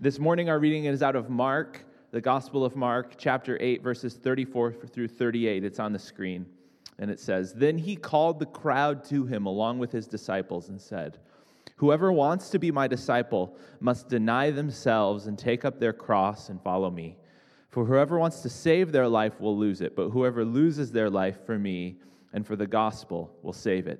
This morning, our reading is out of Mark, the Gospel of Mark, chapter 8, verses 34 through 38. It's on the screen. And it says Then he called the crowd to him along with his disciples and said, Whoever wants to be my disciple must deny themselves and take up their cross and follow me. For whoever wants to save their life will lose it, but whoever loses their life for me and for the gospel will save it.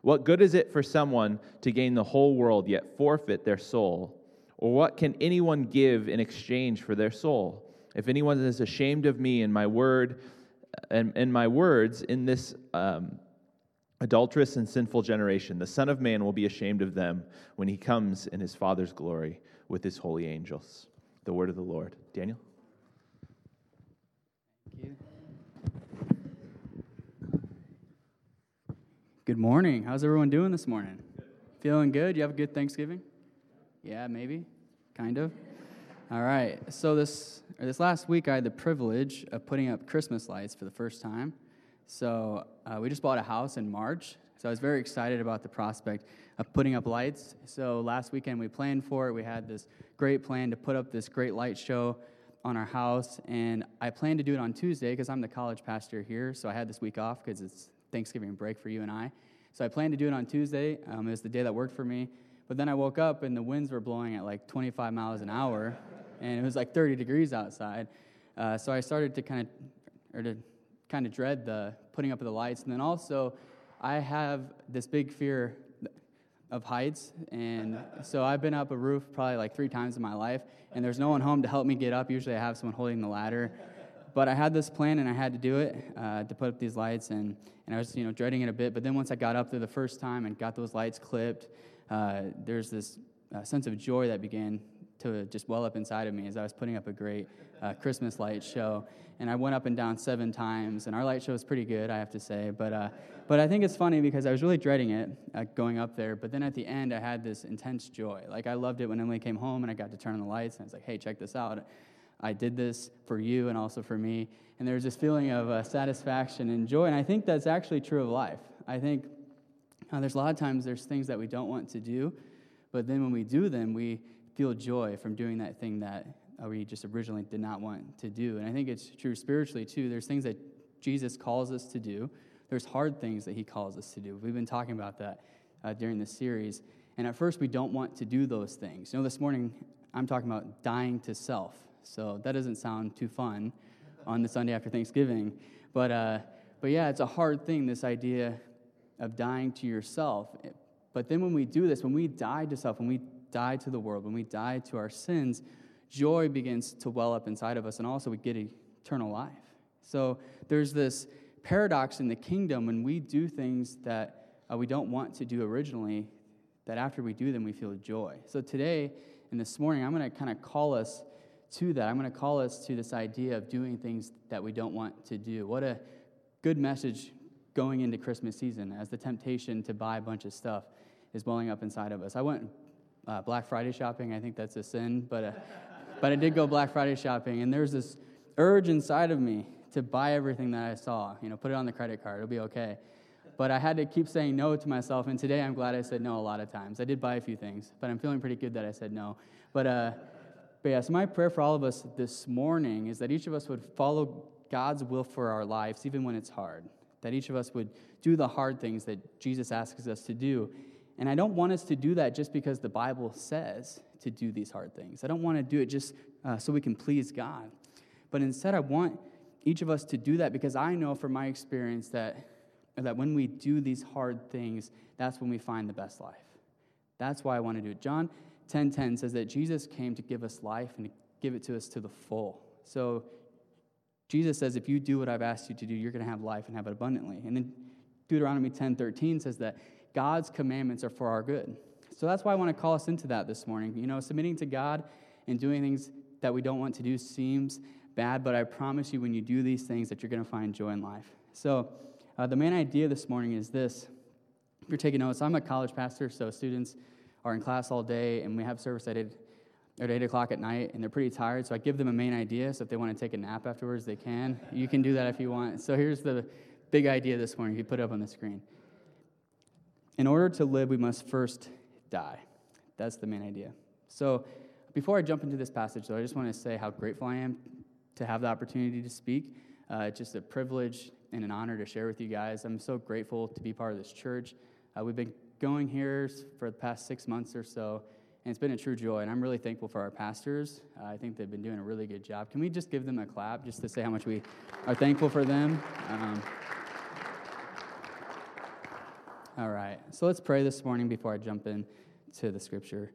What good is it for someone to gain the whole world yet forfeit their soul? Or what can anyone give in exchange for their soul? If anyone is ashamed of me and my word and, and my words in this um, adulterous and sinful generation, the Son of Man will be ashamed of them when he comes in his Father's glory with his holy angels. The word of the Lord. Daniel? Thank you. Good morning. How's everyone doing this morning? Feeling good? You have a good Thanksgiving? Yeah, maybe, kind of. All right. So this this last week, I had the privilege of putting up Christmas lights for the first time. So uh, we just bought a house in March. So I was very excited about the prospect of putting up lights. So last weekend we planned for it. We had this great plan to put up this great light show on our house, and I planned to do it on Tuesday because I'm the college pastor here. So I had this week off because it's Thanksgiving break for you and I. So I planned to do it on Tuesday. Um, it was the day that worked for me. But then I woke up and the winds were blowing at like 25 miles an hour, and it was like 30 degrees outside. Uh, so I started to kind of, or to kind of dread the putting up of the lights. And then also, I have this big fear of heights, and so I've been up a roof probably like three times in my life, and there's no one home to help me get up. Usually, I have someone holding the ladder but I had this plan and I had to do it uh, to put up these lights, and, and I was you know dreading it a bit. But then once I got up there the first time and got those lights clipped, uh, there's this uh, sense of joy that began to just well up inside of me as I was putting up a great uh, Christmas light show. And I went up and down seven times, and our light show was pretty good, I have to say. But uh, but I think it's funny because I was really dreading it uh, going up there. But then at the end, I had this intense joy. Like I loved it when Emily came home and I got to turn on the lights, and I was like, "Hey, check this out." I did this for you and also for me. And there was this feeling of uh, satisfaction and joy. And I think that's actually true of life. I think uh, there's a lot of times there's things that we don't want to do, but then when we do them, we feel joy from doing that thing that uh, we just originally did not want to do. And I think it's true spiritually too. There's things that Jesus calls us to do, there's hard things that he calls us to do. We've been talking about that uh, during this series. And at first, we don't want to do those things. You know, this morning, I'm talking about dying to self. So that doesn't sound too fun on the Sunday after Thanksgiving. But, uh, but yeah, it's a hard thing, this idea of dying to yourself. But then when we do this, when we die to self, when we die to the world, when we die to our sins, joy begins to well up inside of us, and also we get eternal life. So there's this paradox in the kingdom when we do things that uh, we don't want to do originally, that after we do them, we feel joy. So today and this morning, I'm going to kind of call us to that. I'm going to call us to this idea of doing things that we don't want to do. What a good message going into Christmas season as the temptation to buy a bunch of stuff is welling up inside of us. I went uh, Black Friday shopping. I think that's a sin, but, uh, but I did go Black Friday shopping, and there's this urge inside of me to buy everything that I saw. You know, put it on the credit card, it'll be okay. But I had to keep saying no to myself, and today I'm glad I said no a lot of times. I did buy a few things, but I'm feeling pretty good that I said no. But uh, but yes, my prayer for all of us this morning is that each of us would follow God's will for our lives, even when it's hard. That each of us would do the hard things that Jesus asks us to do. And I don't want us to do that just because the Bible says to do these hard things. I don't want to do it just uh, so we can please God. But instead, I want each of us to do that because I know from my experience that, that when we do these hard things, that's when we find the best life. That's why I want to do it. John 10:10 says that Jesus came to give us life and to give it to us to the full. So Jesus says, if you do what I've asked you to do, you're going to have life and have it abundantly. And then Deuteronomy 10:13 says that God's commandments are for our good. So that's why I want to call us into that this morning. You know, submitting to God and doing things that we don't want to do seems bad, but I promise you, when you do these things, that you're going to find joy in life. So, uh, the main idea this morning is this. If you're taking notes, I'm a college pastor, so students are in class all day and we have service at 8, at 8 o'clock at night and they're pretty tired. So I give them a main idea. So if they want to take a nap afterwards, they can. You can do that if you want. So here's the big idea this morning. You put it up on the screen. In order to live, we must first die. That's the main idea. So Before I jump into this passage, though, I just want to say how grateful I am to have the opportunity to speak. Uh, it's just a privilege and an honor to share with you guys. I'm so grateful to be part of this church. Uh, we've been going here for the past six months or so, and it's been a true joy. And I'm really thankful for our pastors. Uh, I think they've been doing a really good job. Can we just give them a clap just to say how much we are thankful for them? Um, all right, so let's pray this morning before I jump in to the scripture.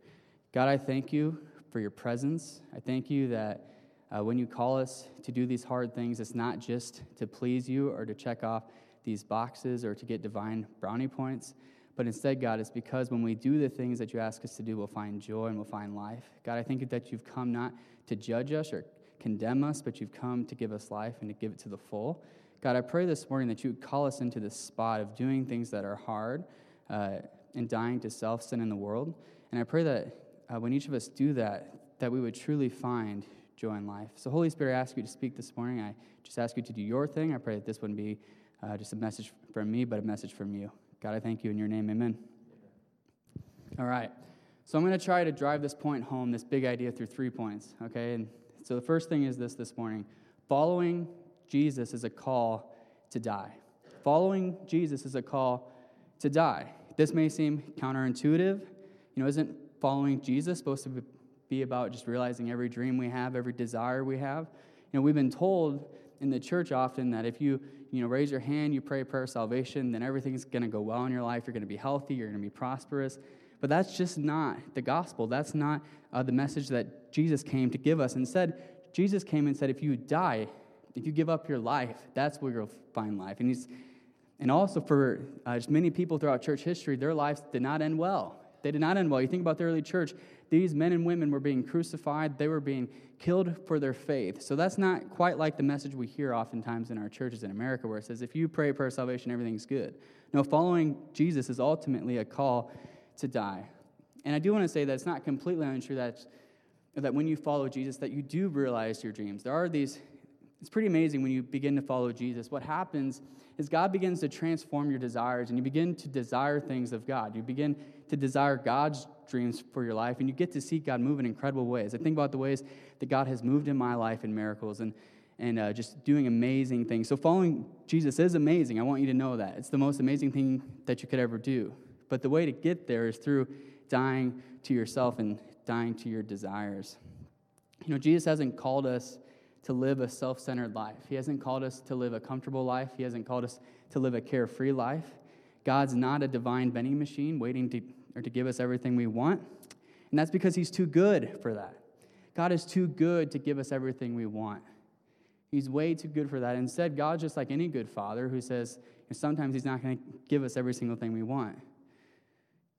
God, I thank you for your presence. I thank you that uh, when you call us to do these hard things, it's not just to please you or to check off these boxes or to get divine brownie points, but instead, God, it's because when we do the things that you ask us to do, we'll find joy and we'll find life. God, I thank you that you've come not to judge us or condemn us, but you've come to give us life and to give it to the full. God, I pray this morning that you would call us into this spot of doing things that are hard uh, and dying to self, sin in the world. And I pray that uh, when each of us do that, that we would truly find joy in life. So, Holy Spirit, I ask you to speak this morning. I just ask you to do your thing. I pray that this wouldn't be uh, just a message from me, but a message from you. God, I thank you in your name. Amen. All right. So, I'm going to try to drive this point home, this big idea, through three points. Okay. And so, the first thing is this this morning following Jesus is a call to die. Following Jesus is a call to die. This may seem counterintuitive. You know, isn't following Jesus supposed to be about just realizing every dream we have, every desire we have? You know, we've been told in the church often that if you, you know, raise your hand, you pray a prayer of salvation, then everything's going to go well in your life. You're going to be healthy. You're going to be prosperous. But that's just not the gospel. That's not uh, the message that Jesus came to give us. Instead, Jesus came and said, if you die, if you give up your life, that's where you'll find life. And, he's, and also for uh, many people throughout church history, their lives did not end well. They did not end well. You think about the early church, these men and women were being crucified, they were being killed for their faith. So that's not quite like the message we hear oftentimes in our churches in America, where it says, if you pray prayer salvation, everything's good. No, following Jesus is ultimately a call to die. And I do want to say that it's not completely untrue that, that when you follow Jesus, that you do realize your dreams. There are these it's pretty amazing when you begin to follow Jesus. What happens is God begins to transform your desires, and you begin to desire things of God. You begin to desire God's dreams for your life, and you get to see God move in incredible ways. I think about the ways that God has moved in my life in miracles and, and uh, just doing amazing things. So, following Jesus is amazing. I want you to know that. It's the most amazing thing that you could ever do. But the way to get there is through dying to yourself and dying to your desires. You know, Jesus hasn't called us to live a self centered life. He hasn't called us to live a comfortable life, He hasn't called us to live a carefree life. God's not a divine vending machine waiting to, or to give us everything we want. And that's because He's too good for that. God is too good to give us everything we want. He's way too good for that. Instead, God's just like any good father who says sometimes He's not going to give us every single thing we want.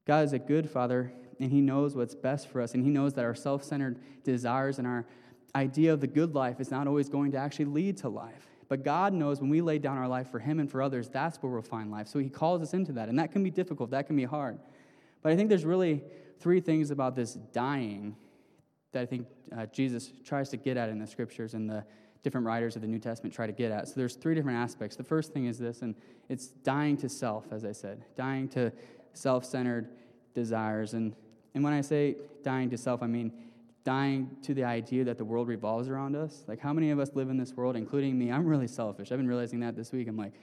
God is a good father, and He knows what's best for us, and He knows that our self centered desires and our idea of the good life is not always going to actually lead to life. But God knows when we lay down our life for Him and for others, that's where we'll find life. So He calls us into that. And that can be difficult, that can be hard. But I think there's really three things about this dying that I think uh, Jesus tries to get at in the scriptures and the different writers of the New Testament try to get at. So there's three different aspects. The first thing is this, and it's dying to self, as I said, dying to self centered desires. And, and when I say dying to self, I mean dying to the idea that the world revolves around us. Like, how many of us live in this world, including me? I'm really selfish. I've been realizing that this week. I'm like,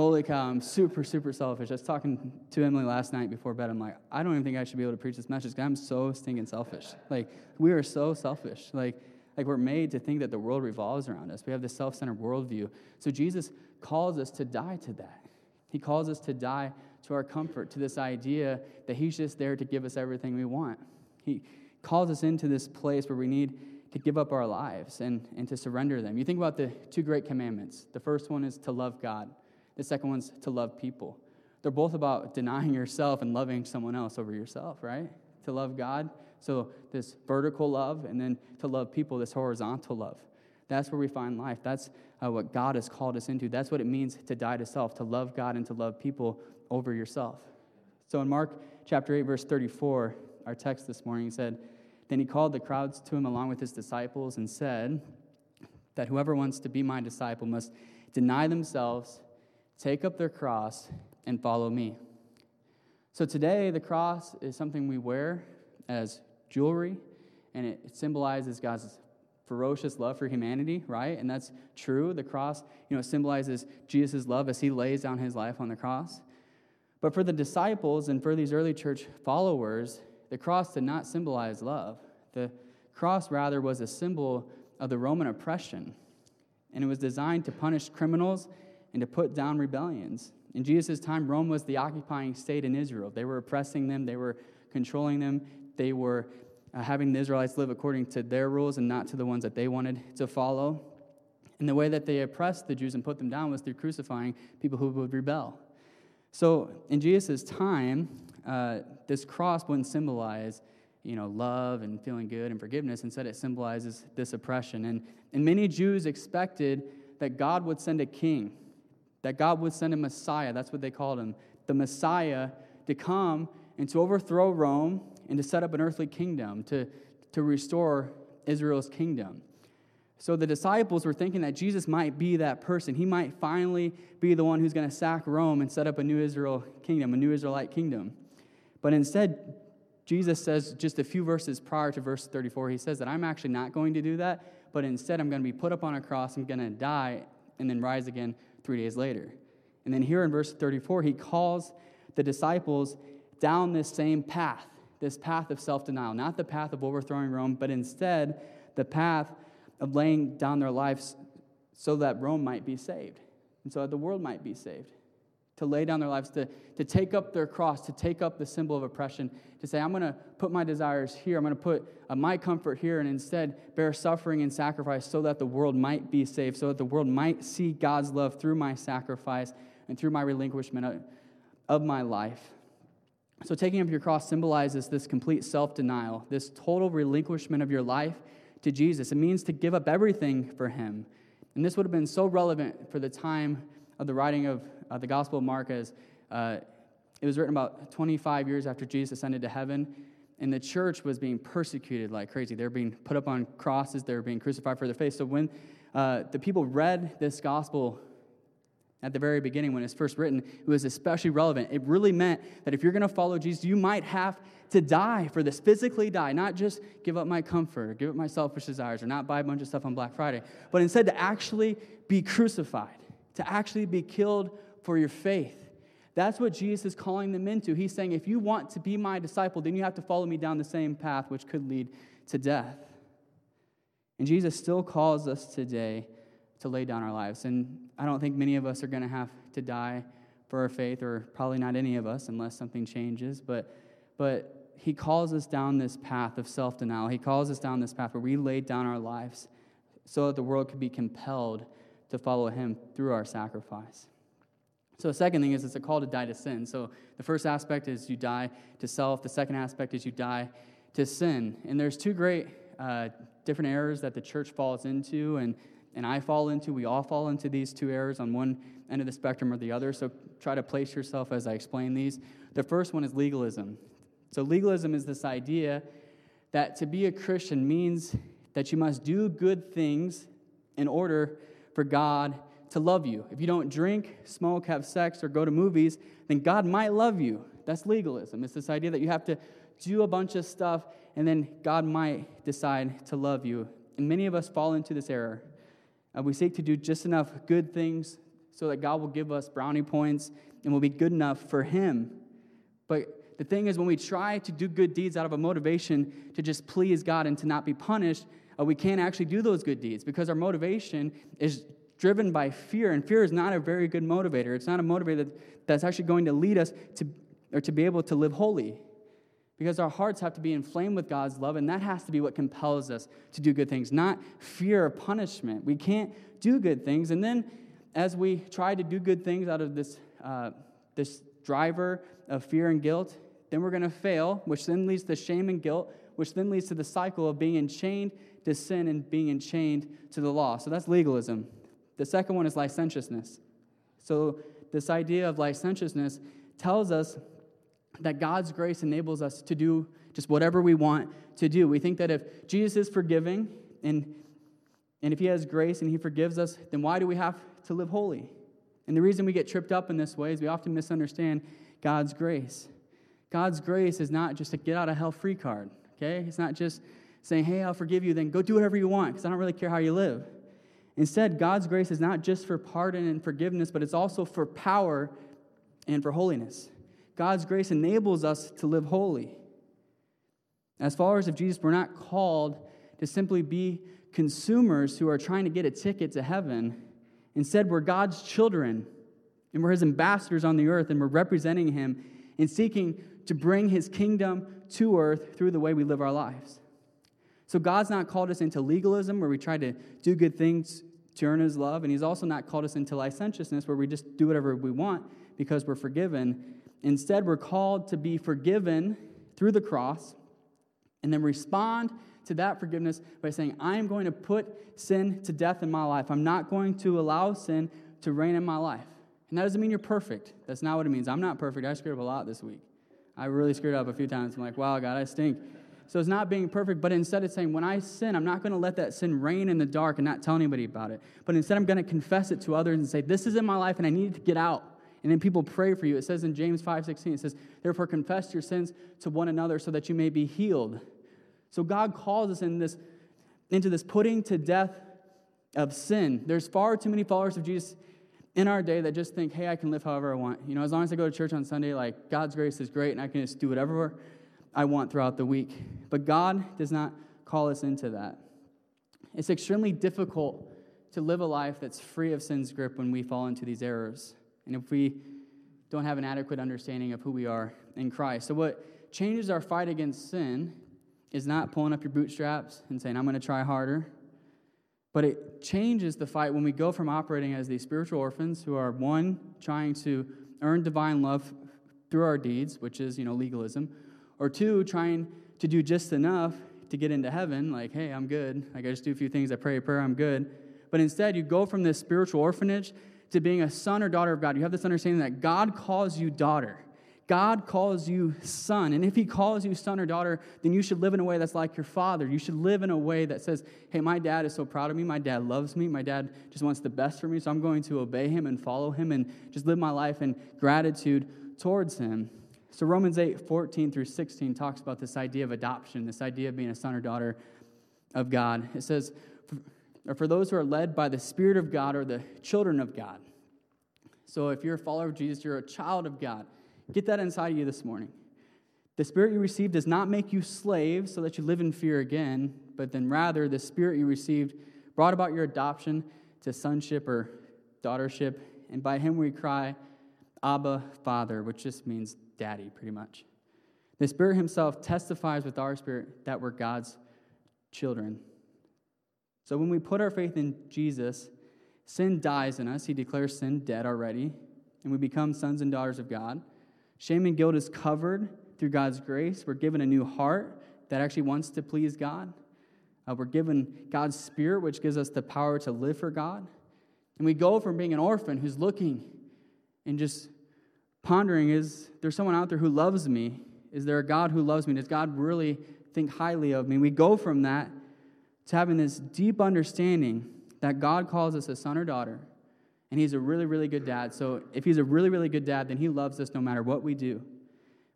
holy cow, I'm super, super selfish. I was talking to Emily last night before bed. I'm like, I don't even think I should be able to preach this message because I'm so stinking selfish. Like, we are so selfish. Like, like we're made to think that the world revolves around us. We have this self-centered worldview. So Jesus calls us to die to that. He calls us to die to our comfort, to this idea that He's just there to give us everything we want. He, calls us into this place where we need to give up our lives and, and to surrender them. You think about the two great commandments. The first one is to love God, the second one's to love people. They're both about denying yourself and loving someone else over yourself, right? To love God, so this vertical love, and then to love people, this horizontal love. That's where we find life. That's uh, what God has called us into. That's what it means to die to self, to love God and to love people over yourself. So in Mark chapter 8, verse 34, our text this morning said, Then he called the crowds to him along with his disciples and said that whoever wants to be my disciple must deny themselves, take up their cross, and follow me. So today, the cross is something we wear as jewelry, and it symbolizes God's ferocious love for humanity, right? And that's true. The cross, you know, symbolizes Jesus' love as he lays down his life on the cross. But for the disciples and for these early church followers, the cross did not symbolize love. The cross, rather, was a symbol of the Roman oppression, and it was designed to punish criminals and to put down rebellions. In Jesus' time, Rome was the occupying state in Israel. They were oppressing them, they were controlling them, they were uh, having the Israelites live according to their rules and not to the ones that they wanted to follow. And the way that they oppressed the Jews and put them down was through crucifying people who would rebel. So in Jesus' time, uh, this cross wouldn't symbolize, you know, love and feeling good and forgiveness. Instead, it symbolizes this oppression. And, and many Jews expected that God would send a king, that God would send a Messiah. That's what they called him, the Messiah, to come and to overthrow Rome and to set up an earthly kingdom, to, to restore Israel's kingdom. So the disciples were thinking that Jesus might be that person. He might finally be the one who's going to sack Rome and set up a new Israel kingdom, a new Israelite kingdom. But instead, Jesus says just a few verses prior to verse 34, he says that I'm actually not going to do that, but instead I'm going to be put up on a cross, I'm going to die, and then rise again three days later. And then here in verse 34, he calls the disciples down this same path, this path of self denial, not the path of overthrowing Rome, but instead the path of laying down their lives so that Rome might be saved and so that the world might be saved. To lay down their lives, to, to take up their cross, to take up the symbol of oppression, to say, I'm going to put my desires here, I'm going to put uh, my comfort here, and instead bear suffering and sacrifice so that the world might be saved, so that the world might see God's love through my sacrifice and through my relinquishment of, of my life. So, taking up your cross symbolizes this complete self denial, this total relinquishment of your life to Jesus. It means to give up everything for Him. And this would have been so relevant for the time of the writing of uh, the Gospel of Mark, as uh, it was written about 25 years after Jesus ascended to heaven. And the church was being persecuted like crazy. They were being put up on crosses, they were being crucified for their faith. So when uh, the people read this gospel at the very beginning when it's first written, it was especially relevant. It really meant that if you're going to follow Jesus, you might have to die for this, physically die, not just give up my comfort, or give up my selfish desires, or not buy a bunch of stuff on Black Friday, but instead to actually be crucified, to actually be killed for your faith. That's what Jesus is calling them into. He's saying, if you want to be my disciple, then you have to follow me down the same path, which could lead to death. And Jesus still calls us today to lay down our lives. And I don't think many of us are going to have to die for our faith, or probably not any of us unless something changes. But, but he calls us down this path of self denial. He calls us down this path where we lay down our lives so that the world could be compelled to follow him through our sacrifice. So, the second thing is it's a call to die to sin. So, the first aspect is you die to self, the second aspect is you die to sin. And there's two great uh, different errors that the church falls into, and and I fall into, we all fall into these two errors on one end of the spectrum or the other. So try to place yourself as I explain these. The first one is legalism. So, legalism is this idea that to be a Christian means that you must do good things in order for God to love you. If you don't drink, smoke, have sex, or go to movies, then God might love you. That's legalism. It's this idea that you have to do a bunch of stuff and then God might decide to love you. And many of us fall into this error. Uh, we seek to do just enough good things so that God will give us brownie points and will be good enough for Him. But the thing is, when we try to do good deeds out of a motivation to just please God and to not be punished, uh, we can't actually do those good deeds because our motivation is driven by fear, and fear is not a very good motivator. It's not a motivator that's actually going to lead us to, or to be able to live holy because our hearts have to be inflamed with God's love, and that has to be what compels us to do good things, not fear or punishment. We can't do good things. And then, as we try to do good things out of this, uh, this driver of fear and guilt, then we're going to fail, which then leads to shame and guilt, which then leads to the cycle of being enchained to sin and being enchained to the law. So that's legalism. The second one is licentiousness. So, this idea of licentiousness tells us that God's grace enables us to do just whatever we want to do. We think that if Jesus is forgiving and, and if he has grace and he forgives us, then why do we have to live holy? And the reason we get tripped up in this way is we often misunderstand God's grace. God's grace is not just a get out of hell free card, okay? It's not just saying, Hey, I'll forgive you, then go do whatever you want because I don't really care how you live. Instead, God's grace is not just for pardon and forgiveness, but it's also for power and for holiness. God's grace enables us to live holy. As followers of Jesus, we're not called to simply be consumers who are trying to get a ticket to heaven. Instead, we're God's children and we're his ambassadors on the earth and we're representing him and seeking to bring his kingdom to earth through the way we live our lives. So, God's not called us into legalism where we try to do good things to earn his love, and he's also not called us into licentiousness where we just do whatever we want because we're forgiven. Instead, we're called to be forgiven through the cross and then respond to that forgiveness by saying, I am going to put sin to death in my life. I'm not going to allow sin to reign in my life. And that doesn't mean you're perfect. That's not what it means. I'm not perfect. I screwed up a lot this week. I really screwed up a few times. I'm like, wow, God, I stink. So it's not being perfect, but instead it's saying, when I sin, I'm not going to let that sin reign in the dark and not tell anybody about it. But instead, I'm going to confess it to others and say, this is in my life and I need to get out. And then people pray for you. It says in James 5:16, it says, therefore confess your sins to one another so that you may be healed. So God calls us in this, into this putting to death of sin. There's far too many followers of Jesus in our day that just think, hey, I can live however I want. You know, as long as I go to church on Sunday, like God's grace is great and I can just do whatever I want throughout the week. But God does not call us into that. It's extremely difficult to live a life that's free of sin's grip when we fall into these errors. And if we don't have an adequate understanding of who we are in Christ. So, what changes our fight against sin is not pulling up your bootstraps and saying, I'm going to try harder. But it changes the fight when we go from operating as these spiritual orphans who are, one, trying to earn divine love through our deeds, which is, you know, legalism, or two, trying to do just enough to get into heaven, like, hey, I'm good. Like, I just do a few things, I pray a prayer, I'm good. But instead, you go from this spiritual orphanage to being a son or daughter of God. You have this understanding that God calls you daughter. God calls you son. And if he calls you son or daughter, then you should live in a way that's like your father. You should live in a way that says, hey, my dad is so proud of me. My dad loves me. My dad just wants the best for me. So I'm going to obey him and follow him and just live my life in gratitude towards him. So Romans 8, 14 through 16 talks about this idea of adoption, this idea of being a son or daughter of God. It says, or for those who are led by the Spirit of God or the children of God. So if you're a follower of Jesus, you're a child of God. Get that inside of you this morning. The spirit you received does not make you slaves so that you live in fear again, but then rather the spirit you received brought about your adoption to sonship or daughtership, and by him we cry, Abba, Father, which just means daddy, pretty much. The Spirit Himself testifies with our spirit that we're God's children. So when we put our faith in Jesus, sin dies in us. He declares sin dead already, and we become sons and daughters of God. Shame and guilt is covered through God's grace. We're given a new heart that actually wants to please God. Uh, we're given God's Spirit, which gives us the power to live for God. And we go from being an orphan who's looking and just pondering is there someone out there who loves me? Is there a God who loves me? Does God really think highly of me? We go from that to having this deep understanding that God calls us a son or daughter and he's a really, really good dad. So if he's a really, really good dad, then he loves us no matter what we do.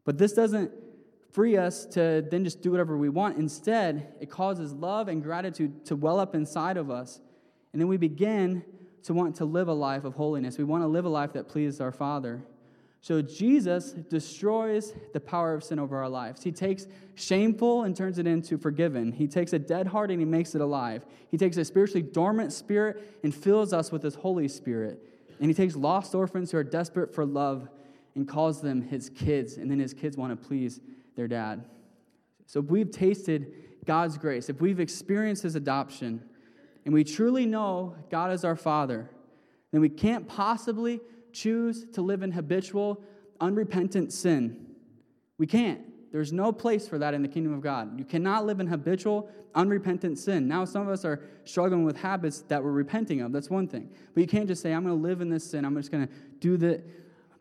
But this doesn't free us to then just do whatever we want. Instead, it causes love and gratitude to well up inside of us. And then we begin to want to live a life of holiness. We want to live a life that pleases our Father. So Jesus destroys the power of sin over our lives. He takes shameful and turns it into forgiven. He takes a dead heart and he makes it alive. He takes a spiritually dormant spirit and fills us with his Holy Spirit. And he takes lost orphans who are desperate for love and calls them his kids, and then his kids want to please their dad. So if we've tasted God's grace, if we've experienced his adoption, and we truly know God is our Father, then we can't possibly choose to live in habitual, unrepentant sin. We can't. There's no place for that in the kingdom of God. You cannot live in habitual, unrepentant sin. Now, some of us are struggling with habits that we're repenting of. That's one thing. But you can't just say, I'm going to live in this sin. I'm just going to do the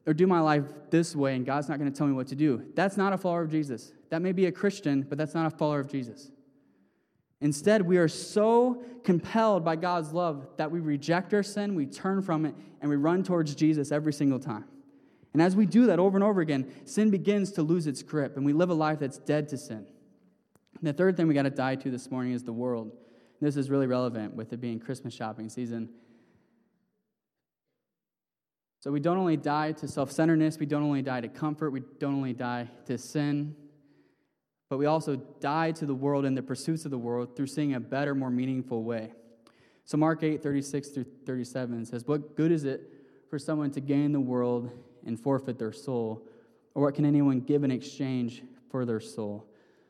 or do my life this way, and God's not going to tell me what to do. That's not a follower of Jesus. That may be a Christian, but that's not a follower of Jesus. Instead, we are so compelled by God's love that we reject our sin, we turn from it, and we run towards Jesus every single time. And as we do that over and over again, sin begins to lose its grip, and we live a life that's dead to sin. The third thing we got to die to this morning is the world. This is really relevant with it being Christmas shopping season. So we don't only die to self centeredness, we don't only die to comfort, we don't only die to sin, but we also die to the world and the pursuits of the world through seeing a better, more meaningful way. So Mark 8, 36 through 37 says, What good is it for someone to gain the world and forfeit their soul? Or what can anyone give in exchange for their soul?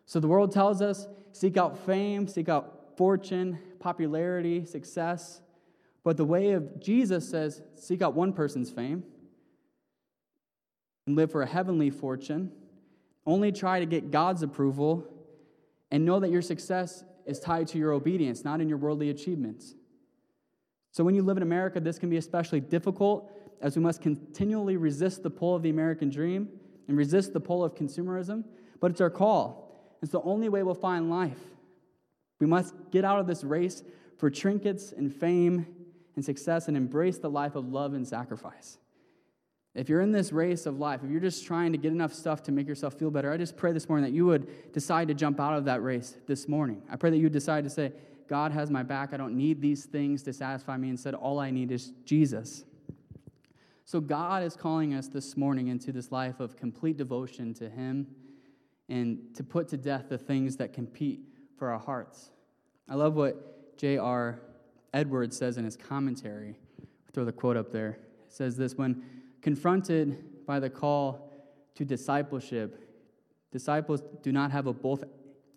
So the world tells us seek out fame, seek out fortune, popularity, success. But the way of Jesus says seek out one person's fame and live for a heavenly fortune. Only try to get God's approval and know that your success is tied to your obedience, not in your worldly achievements. So when you live in America, this can be especially difficult as we must continually resist the pull of the American dream and resist the pull of consumerism, but it's our call. It's the only way we'll find life. We must get out of this race for trinkets and fame and success and embrace the life of love and sacrifice. If you're in this race of life, if you're just trying to get enough stuff to make yourself feel better, I just pray this morning that you would decide to jump out of that race this morning. I pray that you would decide to say, God has my back. I don't need these things to satisfy me. Instead, all I need is Jesus. So, God is calling us this morning into this life of complete devotion to Him and to put to death the things that compete for our hearts. I love what J.R. Edwards says in his commentary. I'll throw the quote up there. It says this When confronted by the call to discipleship, disciples do not have a both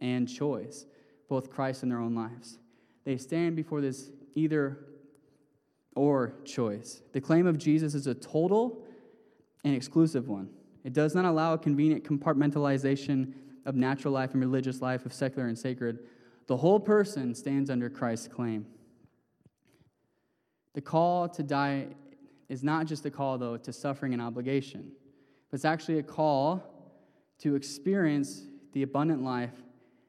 and choice, both Christ and their own lives. They stand before this either or choice. The claim of Jesus is a total and exclusive one. It does not allow a convenient compartmentalization of natural life and religious life, of secular and sacred. The whole person stands under Christ's claim. The call to die is not just a call, though, to suffering and obligation, but it's actually a call to experience the abundant life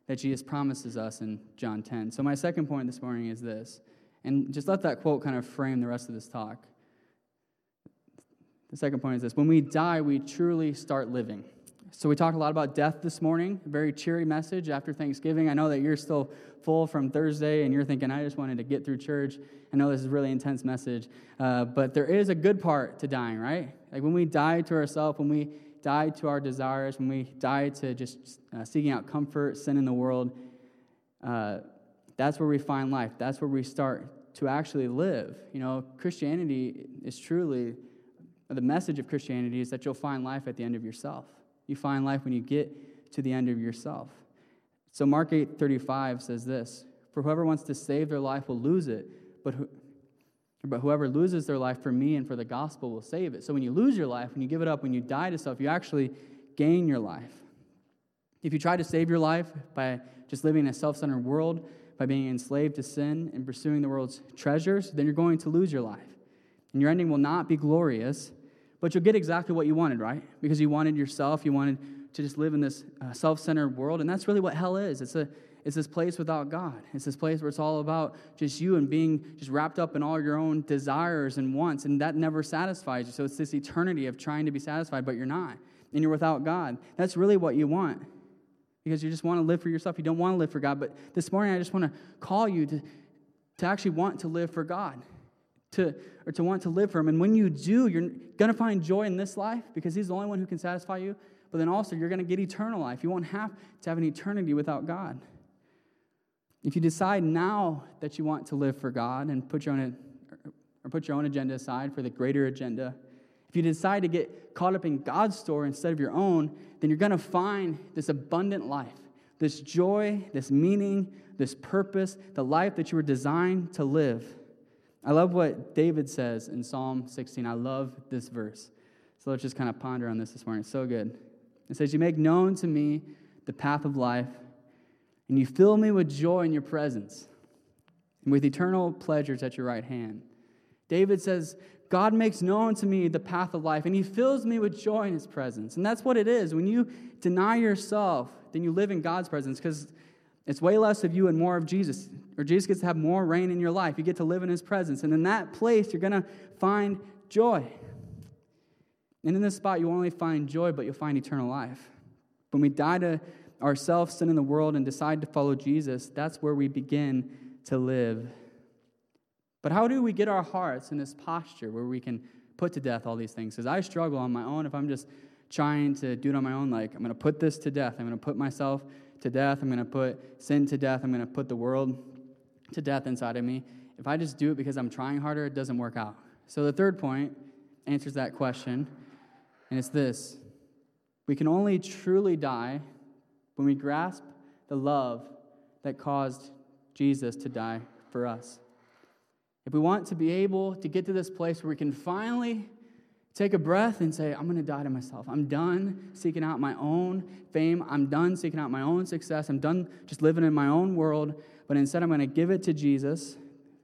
that Jesus promises us in John 10. So, my second point this morning is this, and just let that quote kind of frame the rest of this talk. The second point is this when we die, we truly start living. So, we talked a lot about death this morning, very cheery message after Thanksgiving. I know that you're still full from Thursday and you're thinking, I just wanted to get through church. I know this is a really intense message, uh, but there is a good part to dying, right? Like when we die to ourselves, when we die to our desires, when we die to just uh, seeking out comfort, sin in the world, uh, that's where we find life. That's where we start to actually live. You know, Christianity is truly, the message of Christianity is that you'll find life at the end of yourself. You find life when you get to the end of yourself. So Mark 8:35 says this, "For whoever wants to save their life will lose it, but who, but whoever loses their life for me and for the gospel will save it." So when you lose your life, when you give it up, when you die to self, you actually gain your life. If you try to save your life by just living in a self-centered world, by being enslaved to sin and pursuing the world's treasures, then you're going to lose your life. And your ending will not be glorious, but you'll get exactly what you wanted, right? Because you wanted yourself, you wanted to just live in this uh, self centered world. And that's really what hell is it's, a, it's this place without God. It's this place where it's all about just you and being just wrapped up in all your own desires and wants. And that never satisfies you. So it's this eternity of trying to be satisfied, but you're not. And you're without God. That's really what you want because you just want to live for yourself. You don't want to live for God. But this morning, I just want to call you to, to actually want to live for God to, or to want to live for Him. And when you do, you're going to find joy in this life because He's the only one who can satisfy you. But then also, you're going to get eternal life. You won't have to have an eternity without God. If you decide now that you want to live for God and put your own, or put your own agenda aside for the greater agenda, if you decide to get caught up in God's story instead of your own, then you're going to find this abundant life, this joy, this meaning, this purpose, the life that you were designed to live. I love what David says in Psalm 16. I love this verse. So let's just kind of ponder on this this morning. It's so good. It says, You make known to me the path of life, and you fill me with joy in your presence, and with eternal pleasures at your right hand. David says, God makes known to me the path of life, and he fills me with joy in his presence. And that's what it is. When you deny yourself, then you live in God's presence because it's way less of you and more of Jesus. Or Jesus gets to have more reign in your life. You get to live in his presence. And in that place, you're going to find joy. And in this spot, you won't only find joy, but you'll find eternal life. When we die to ourselves, sin in the world, and decide to follow Jesus, that's where we begin to live. But how do we get our hearts in this posture where we can put to death all these things? Because I struggle on my own if I'm just trying to do it on my own, like, I'm going to put this to death. I'm going to put myself to death. I'm going to put sin to death. I'm going to put the world to death inside of me. If I just do it because I'm trying harder, it doesn't work out. So the third point answers that question, and it's this We can only truly die when we grasp the love that caused Jesus to die for us. If we want to be able to get to this place where we can finally take a breath and say, I'm going to die to myself. I'm done seeking out my own fame. I'm done seeking out my own success. I'm done just living in my own world. But instead, I'm going to give it to Jesus.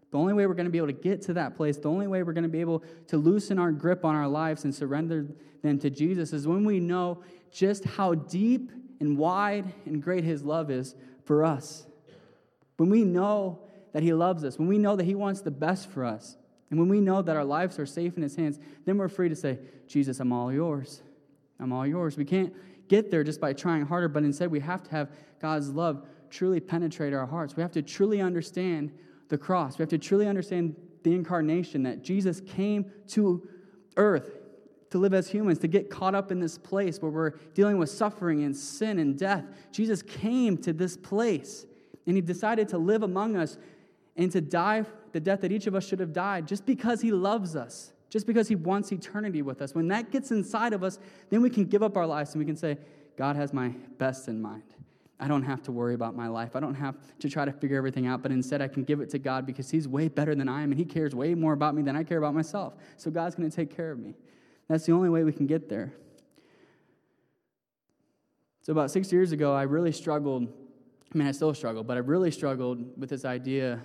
The only way we're going to be able to get to that place, the only way we're going to be able to loosen our grip on our lives and surrender them to Jesus is when we know just how deep and wide and great His love is for us. When we know that He loves us, when we know that He wants the best for us, and when we know that our lives are safe in His hands, then we're free to say, Jesus, I'm all yours. I'm all yours. We can't get there just by trying harder, but instead we have to have God's love truly penetrate our hearts. We have to truly understand the cross. We have to truly understand the incarnation that Jesus came to earth to live as humans, to get caught up in this place where we're dealing with suffering and sin and death. Jesus came to this place and he decided to live among us and to die the death that each of us should have died just because he loves us, just because he wants eternity with us. When that gets inside of us, then we can give up our lives and we can say, God has my best in mind. I don't have to worry about my life. I don't have to try to figure everything out, but instead I can give it to God because He's way better than I am and He cares way more about me than I care about myself. So God's going to take care of me. That's the only way we can get there. So, about six years ago, I really struggled. I mean, I still struggle, but I really struggled with this idea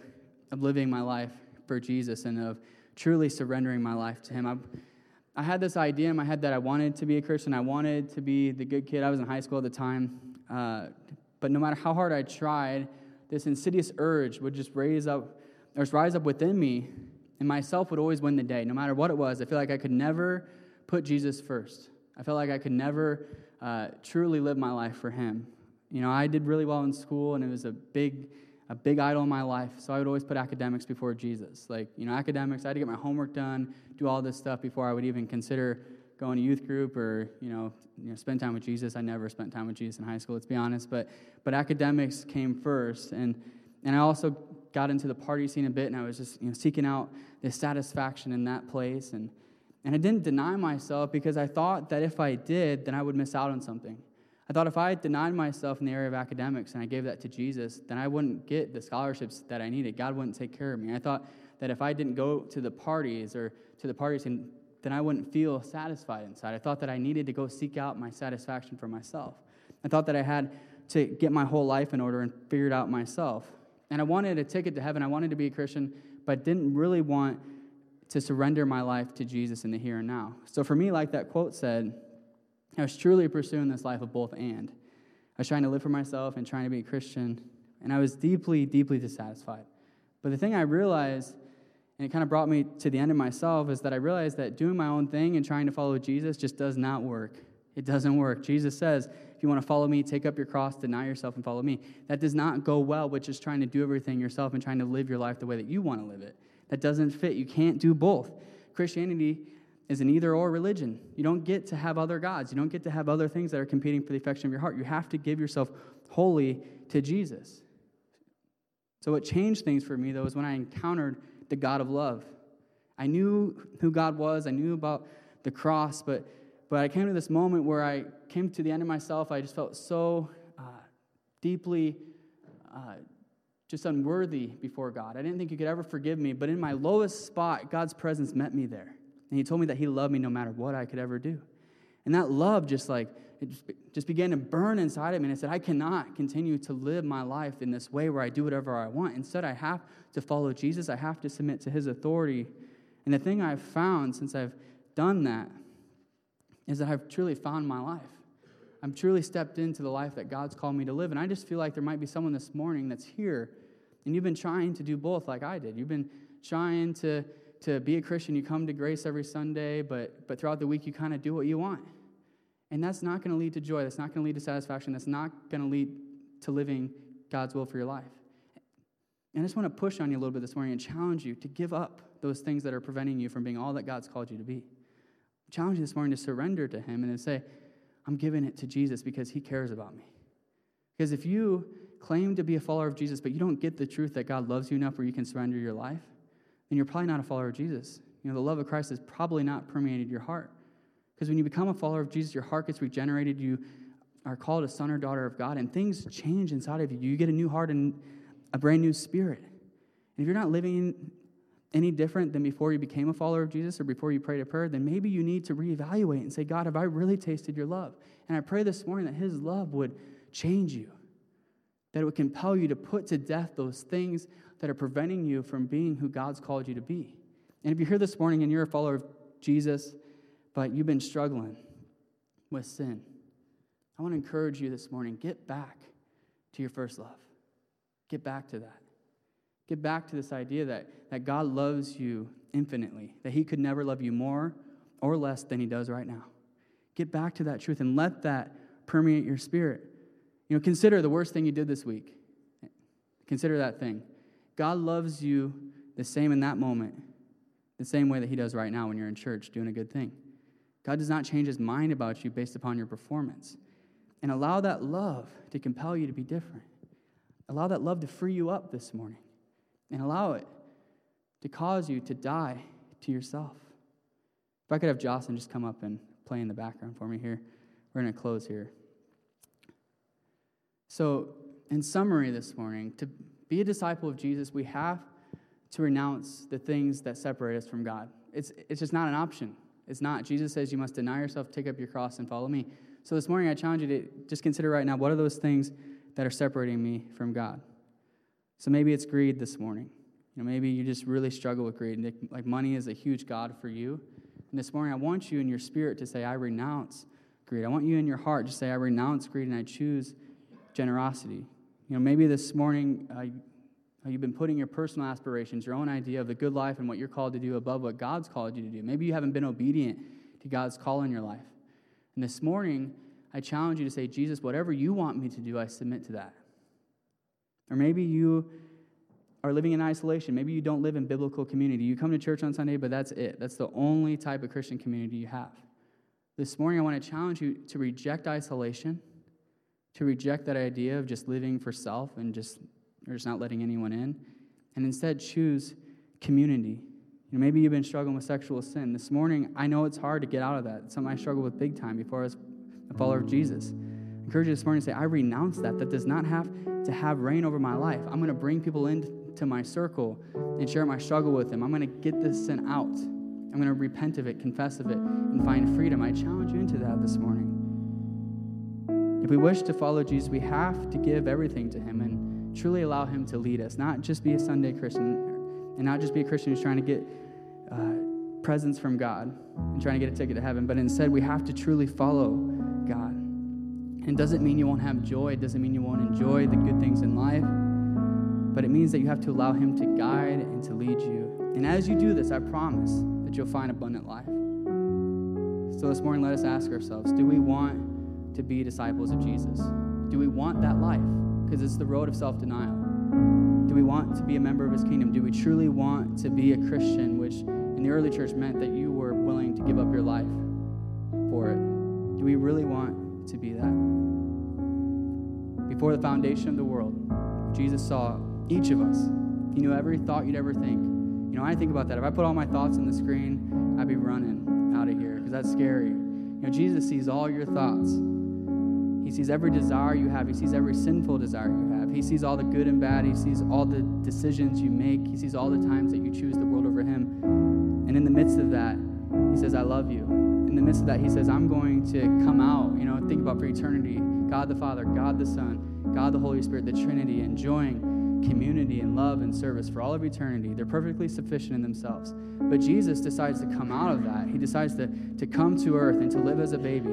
of living my life for Jesus and of truly surrendering my life to Him. I, I had this idea in my head that I wanted to be a Christian. I wanted to be the good kid. I was in high school at the time. Uh, but no matter how hard I tried, this insidious urge would just raise up, or rise up within me, and myself would always win the day, no matter what it was. I feel like I could never put Jesus first. I felt like I could never uh, truly live my life for Him. You know, I did really well in school, and it was a big a big idol in my life. So I would always put academics before Jesus. Like, you know, academics, I had to get my homework done, do all this stuff before I would even consider going to youth group or, you know, you know, spend time with Jesus. I never spent time with Jesus in high school, let's be honest. But but academics came first. And and I also got into the party scene a bit and I was just, you know, seeking out the satisfaction in that place. And and I didn't deny myself because I thought that if I did, then I would miss out on something. I thought if I denied myself in the area of academics and I gave that to Jesus, then I wouldn't get the scholarships that I needed. God wouldn't take care of me. I thought that if I didn't go to the parties or to the parties, then I wouldn't feel satisfied inside. I thought that I needed to go seek out my satisfaction for myself. I thought that I had to get my whole life in order and figure it out myself. And I wanted a ticket to heaven. I wanted to be a Christian, but didn't really want to surrender my life to Jesus in the here and now. So for me, like that quote said, I was truly pursuing this life of both and. I was trying to live for myself and trying to be a Christian, and I was deeply, deeply dissatisfied. But the thing I realized, and it kind of brought me to the end of myself, is that I realized that doing my own thing and trying to follow Jesus just does not work. It doesn't work. Jesus says, if you want to follow me, take up your cross, deny yourself, and follow me. That does not go well with just trying to do everything yourself and trying to live your life the way that you want to live it. That doesn't fit. You can't do both. Christianity is an either or religion. You don't get to have other gods. You don't get to have other things that are competing for the affection of your heart. You have to give yourself wholly to Jesus. So, what changed things for me, though, is when I encountered the God of love. I knew who God was, I knew about the cross, but, but I came to this moment where I came to the end of myself. I just felt so uh, deeply uh, just unworthy before God. I didn't think He could ever forgive me, but in my lowest spot, God's presence met me there. And he told me that he loved me no matter what I could ever do. And that love just like, it just began to burn inside of me. And I said, I cannot continue to live my life in this way where I do whatever I want. Instead, I have to follow Jesus. I have to submit to his authority. And the thing I've found since I've done that is that I've truly found my life. I've truly stepped into the life that God's called me to live. And I just feel like there might be someone this morning that's here and you've been trying to do both like I did. You've been trying to to be a Christian, you come to grace every Sunday, but, but throughout the week, you kind of do what you want. And that's not going to lead to joy. That's not going to lead to satisfaction. That's not going to lead to living God's will for your life. And I just want to push on you a little bit this morning and challenge you to give up those things that are preventing you from being all that God's called you to be. Challenge you this morning to surrender to Him and to say, I'm giving it to Jesus because He cares about me. Because if you claim to be a follower of Jesus, but you don't get the truth that God loves you enough where you can surrender your life, then you're probably not a follower of Jesus. You know, the love of Christ has probably not permeated your heart. Because when you become a follower of Jesus, your heart gets regenerated. You are called a son or daughter of God, and things change inside of you. You get a new heart and a brand new spirit. And if you're not living any different than before you became a follower of Jesus or before you prayed a prayer, then maybe you need to reevaluate and say, God, have I really tasted your love? And I pray this morning that His love would change you, that it would compel you to put to death those things that are preventing you from being who God's called you to be. And if you're here this morning and you're a follower of Jesus, but you've been struggling with sin, I want to encourage you this morning get back to your first love. Get back to that. Get back to this idea that, that God loves you infinitely, that He could never love you more or less than He does right now. Get back to that truth and let that permeate your spirit. You know, consider the worst thing you did this week. Consider that thing. God loves you the same in that moment, the same way that He does right now when you're in church doing a good thing. God does not change His mind about you based upon your performance. And allow that love to compel you to be different. Allow that love to free you up this morning and allow it to cause you to die to yourself. If I could have Jocelyn just come up and play in the background for me here, we're going to close here. So, in summary this morning, to be a disciple of Jesus, we have to renounce the things that separate us from God. It's, it's just not an option. It's not. Jesus says you must deny yourself, take up your cross, and follow me. So this morning, I challenge you to just consider right now what are those things that are separating me from God? So maybe it's greed this morning. You know, maybe you just really struggle with greed. Like money is a huge God for you. And this morning, I want you in your spirit to say, I renounce greed. I want you in your heart to say, I renounce greed and I choose generosity. You know, maybe this morning uh, you've been putting your personal aspirations, your own idea of the good life and what you're called to do above what God's called you to do. Maybe you haven't been obedient to God's call in your life. And this morning, I challenge you to say, Jesus, whatever you want me to do, I submit to that. Or maybe you are living in isolation. Maybe you don't live in biblical community. You come to church on Sunday, but that's it. That's the only type of Christian community you have. This morning, I want to challenge you to reject isolation, to reject that idea of just living for self and just, or just not letting anyone in, and instead choose community. You know, maybe you've been struggling with sexual sin. This morning, I know it's hard to get out of that. It's something I struggled with big time before I was a follower of Jesus. I encourage you this morning to say, I renounce that. That does not have to have reign over my life. I'm going to bring people into my circle and share my struggle with them. I'm going to get this sin out. I'm going to repent of it, confess of it, and find freedom. I challenge you into that this morning. If we wish to follow Jesus, we have to give everything to Him and truly allow Him to lead us, not just be a Sunday Christian and not just be a Christian who's trying to get uh, presents from God and trying to get a ticket to heaven, but instead we have to truly follow God. And doesn't mean you won't have joy, it doesn't mean you won't enjoy the good things in life, but it means that you have to allow Him to guide and to lead you. And as you do this, I promise that you'll find abundant life. So this morning, let us ask ourselves do we want to be disciples of Jesus? Do we want that life? Because it's the road of self denial. Do we want to be a member of His kingdom? Do we truly want to be a Christian, which in the early church meant that you were willing to give up your life for it? Do we really want to be that? Before the foundation of the world, Jesus saw each of us. He knew every thought you'd ever think. You know, I think about that. If I put all my thoughts on the screen, I'd be running out of here because that's scary. You know, Jesus sees all your thoughts. He sees every desire you have. He sees every sinful desire you have. He sees all the good and bad. He sees all the decisions you make. He sees all the times that you choose the world over Him. And in the midst of that, He says, I love you. In the midst of that, He says, I'm going to come out. You know, think about for eternity God the Father, God the Son, God the Holy Spirit, the Trinity, enjoying community and love and service for all of eternity. They're perfectly sufficient in themselves. But Jesus decides to come out of that. He decides to, to come to earth and to live as a baby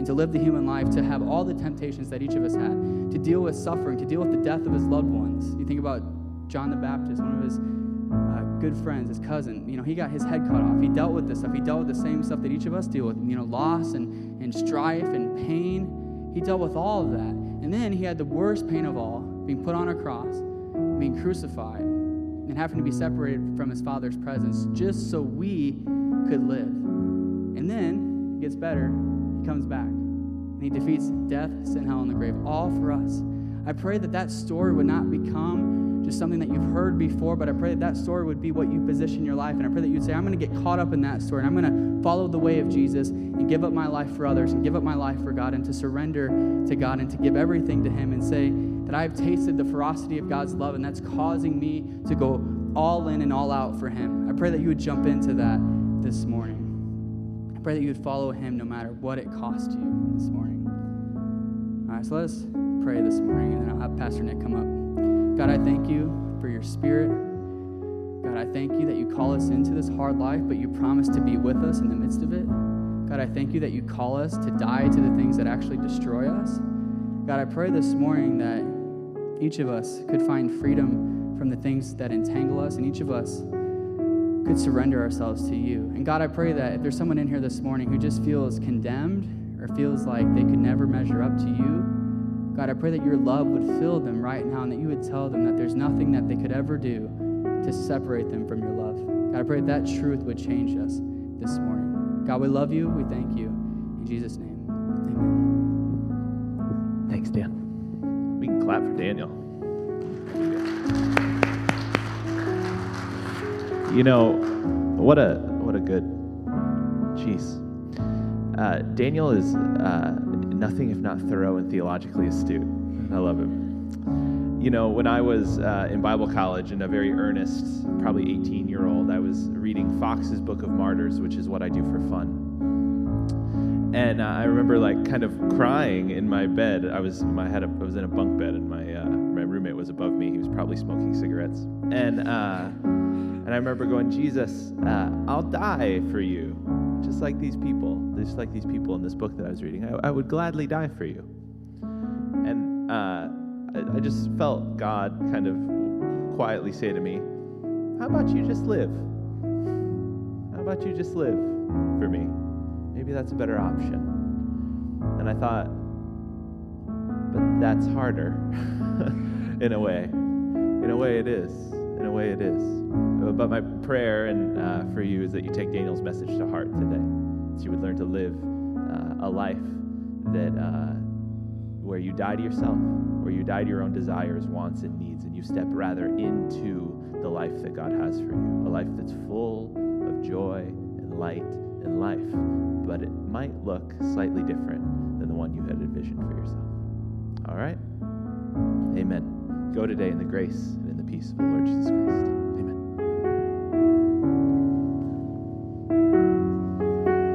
and to live the human life, to have all the temptations that each of us had, to deal with suffering, to deal with the death of his loved ones. You think about John the Baptist, one of his uh, good friends, his cousin, you know, he got his head cut off. He dealt with this stuff. He dealt with the same stuff that each of us deal with, you know, loss and, and strife and pain. He dealt with all of that. And then he had the worst pain of all being put on a cross, being crucified, and having to be separated from his father's presence just so we could live. And then it gets better. He comes back and he defeats death, sin, hell, and the grave, all for us. I pray that that story would not become just something that you've heard before, but I pray that that story would be what you position your life. And I pray that you'd say, I'm going to get caught up in that story, and I'm going to follow the way of Jesus and give up my life for others and give up my life for God and to surrender to God and to give everything to Him and say that I've tasted the ferocity of God's love, and that's causing me to go all in and all out for Him. I pray that you would jump into that this morning. I pray that you would follow Him no matter what it cost you this morning. All right, so let us pray this morning, and then I'll have Pastor Nick come up. God, I thank you for your spirit. God, I thank you that you call us into this hard life, but you promise to be with us in the midst of it. God, I thank you that you call us to die to the things that actually destroy us. God, I pray this morning that each of us could find freedom from the things that entangle us, and each of us could surrender ourselves to you. And God, I pray that if there's someone in here this morning who just feels condemned or feels like they could never measure up to you, God, I pray that your love would fill them right now and that you would tell them that there's nothing that they could ever do to separate them from your love. God, I pray that, that truth would change us this morning. God, we love you. We thank you. In Jesus' name, amen. Thanks, Dan. We can clap for Daniel. You know, what a what a good, jeez. Uh, Daniel is uh, nothing if not thorough and theologically astute. I love him. You know, when I was uh, in Bible college and a very earnest, probably 18 year old, I was reading Fox's Book of Martyrs, which is what I do for fun. And uh, I remember like kind of crying in my bed. I was my head. I was in a bunk bed, and my uh, my roommate was above me. He was probably smoking cigarettes, and uh, and I remember going, Jesus, uh, I'll die for you, just like these people, just like these people in this book that I was reading. I, I would gladly die for you. And uh, I, I just felt God kind of quietly say to me, How about you just live? How about you just live for me? Maybe that's a better option. And I thought, but that's harder in a way. In a way, it is. In a way, it is. But my prayer and uh, for you is that you take Daniel's message to heart today. That you would learn to live uh, a life that uh, where you die to yourself, where you die to your own desires, wants, and needs, and you step rather into the life that God has for you. A life that's full of joy and light and life. But it might look slightly different than the one you had envisioned for yourself. All right? Amen. Go today in the grace and in the peace of the Lord Jesus Christ.